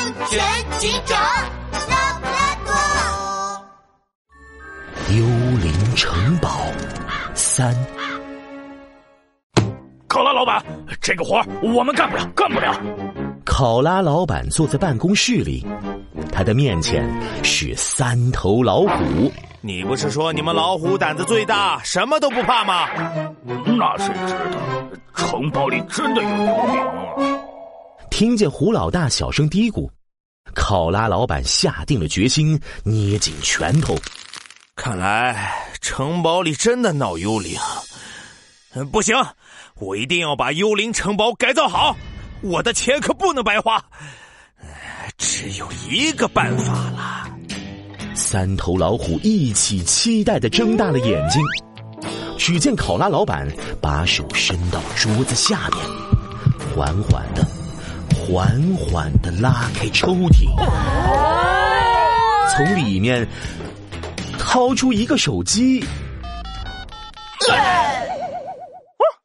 安全警长拉布拉多。幽灵城堡三。考拉老板，这个活我们干不了，干不了。考拉老板坐在办公室里，他的面前是三头老虎。你不是说你们老虎胆子最大，什么都不怕吗？那谁知道，城堡里真的有幽灵啊！听见胡老大小声嘀咕，考拉老板下定了决心，捏紧拳头。看来城堡里真的闹幽灵。不行，我一定要把幽灵城堡改造好。我的钱可不能白花。只有一个办法了。三头老虎一起期待的睁大了眼睛。只见考拉老板把手伸到桌子下面，缓缓的、缓缓的拉开抽屉，从里面掏出一个手机。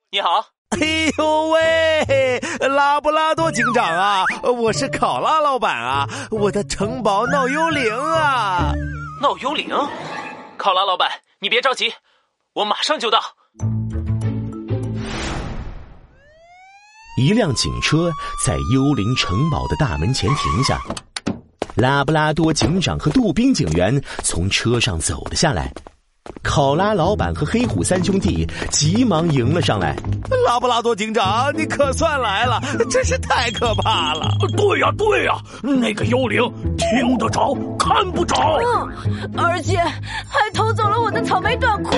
你好。哎呦喂，拉布拉多警长啊，我是考拉老板啊，我的城堡闹幽灵啊！闹幽灵？考拉老板，你别着急，我马上就到。一辆警车在幽灵城堡的大门前停下，拉布拉多警长和杜宾警员从车上走了下来。考拉老板和黑虎三兄弟急忙迎了上来。拉布拉多警长，你可算来了，真是太可怕了！对呀，对呀，那个幽灵听得着，看不着，嗯，而且还偷走了我的草莓短裤。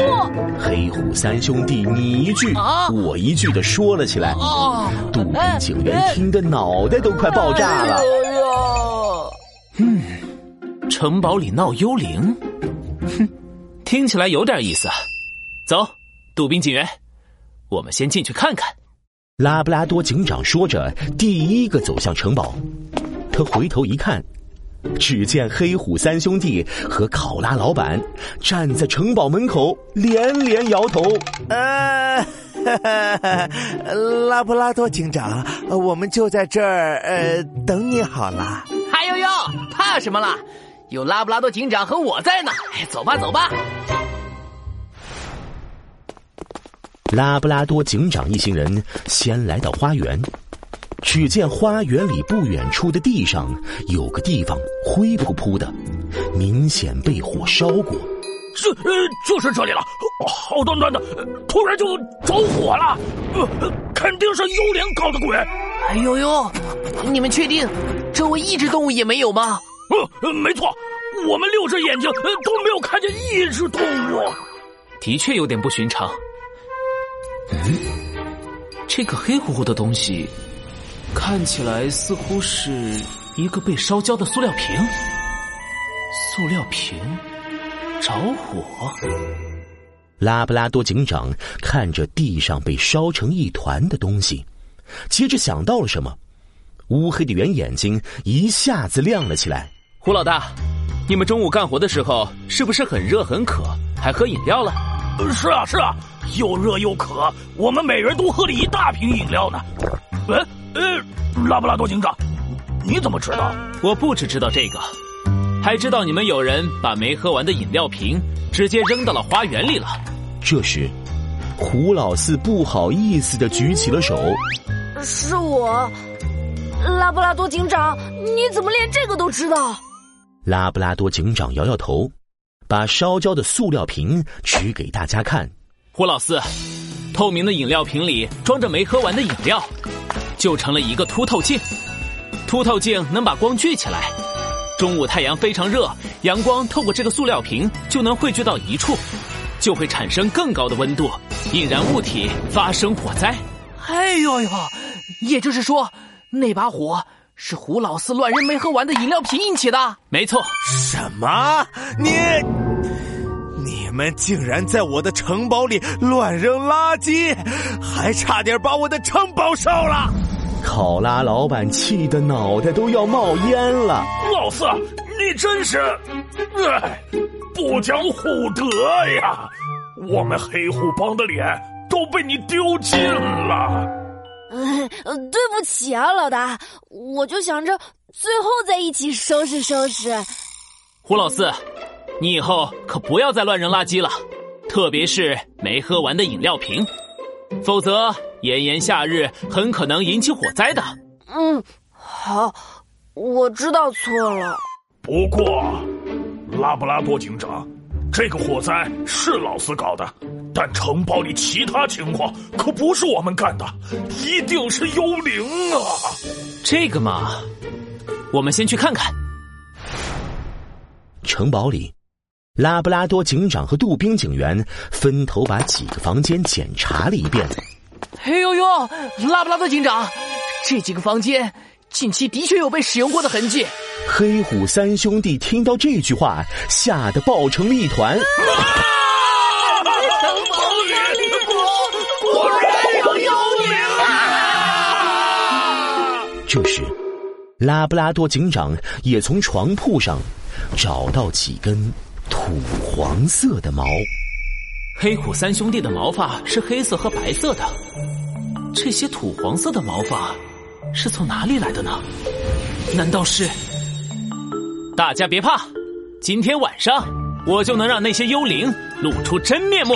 黑虎三兄弟你一句我一句的说了起来。杜宾警员听得脑袋都快爆炸了。嗯，城堡里闹幽灵，哼。听起来有点意思，走，杜宾警员，我们先进去看看。拉布拉多警长说着，第一个走向城堡。他回头一看，只见黑虎三兄弟和考拉老板站在城堡门口，连连摇头。呃，拉布拉多警长，我们就在这儿，呃，等你好了。嗨呦呦，怕什么了？有拉布拉多警长和我在呢，走吧走吧。拉布拉多警长一行人先来到花园，只见花园里不远处的地上有个地方灰扑扑的，明显被火烧过。这呃就是这里了，好端端的突然就着火了，呃肯定是幽灵搞的鬼。哎呦呦，你们确定周围一只动物也没有吗？呃呃，没错，我们六只眼睛都没有看见一只动物，的确有点不寻常。嗯，这个黑乎乎的东西，看起来似乎是一个被烧焦的塑料瓶。塑料瓶着火，拉布拉多警长看着地上被烧成一团的东西，接着想到了什么，乌黑的圆眼睛一下子亮了起来。胡老大，你们中午干活的时候是不是很热很渴，还喝饮料了？是啊，是啊，又热又渴，我们每人都喝了一大瓶饮料呢。哎，呃，拉布拉多警长，你怎么知道？我不只知道这个，还知道你们有人把没喝完的饮料瓶直接扔到了花园里了。这时，胡老四不好意思的举起了手：“是我，拉布拉多警长，你怎么连这个都知道？”拉布拉多警长摇摇头，把烧焦的塑料瓶举给大家看。胡老四，透明的饮料瓶里装着没喝完的饮料，就成了一个凸透镜。凸透镜能把光聚起来。中午太阳非常热，阳光透过这个塑料瓶就能汇聚到一处，就会产生更高的温度，引燃物体，发生火灾。哎呦呦，也就是说，那把火。是胡老四乱扔没喝完的饮料瓶引起的，没错。什么？你你们竟然在我的城堡里乱扔垃圾，还差点把我的城堡烧了！考拉老板气得脑袋都要冒烟了。老四，你真是，哎，不讲武德呀！我们黑虎帮的脸都被你丢尽了。嗯，对不起啊，老大，我就想着最后再一起收拾收拾。胡老四，你以后可不要再乱扔垃圾了，特别是没喝完的饮料瓶，否则炎炎夏日很可能引起火灾的。嗯，好，我知道错了。不过，拉布拉多警长，这个火灾是老四搞的，但城堡里其他情况可不是我们干的，一定是幽灵啊！这个嘛，我们先去看看。城堡里，拉布拉多警长和杜宾警员分头把几个房间检查了一遍。哎呦呦，拉布拉多警长，这几个房间近期的确有被使用过的痕迹。黑虎三兄弟听到这句话，吓得抱成了一团。城堡里果果然有幽灵啊！这时，拉布拉多警长也从床铺上找到几根土黄色的毛。黑虎三兄弟的毛发是黑色和白色的，这些土黄色的毛发是从哪里来的呢？难道是？大家别怕，今天晚上我就能让那些幽灵露出真面目。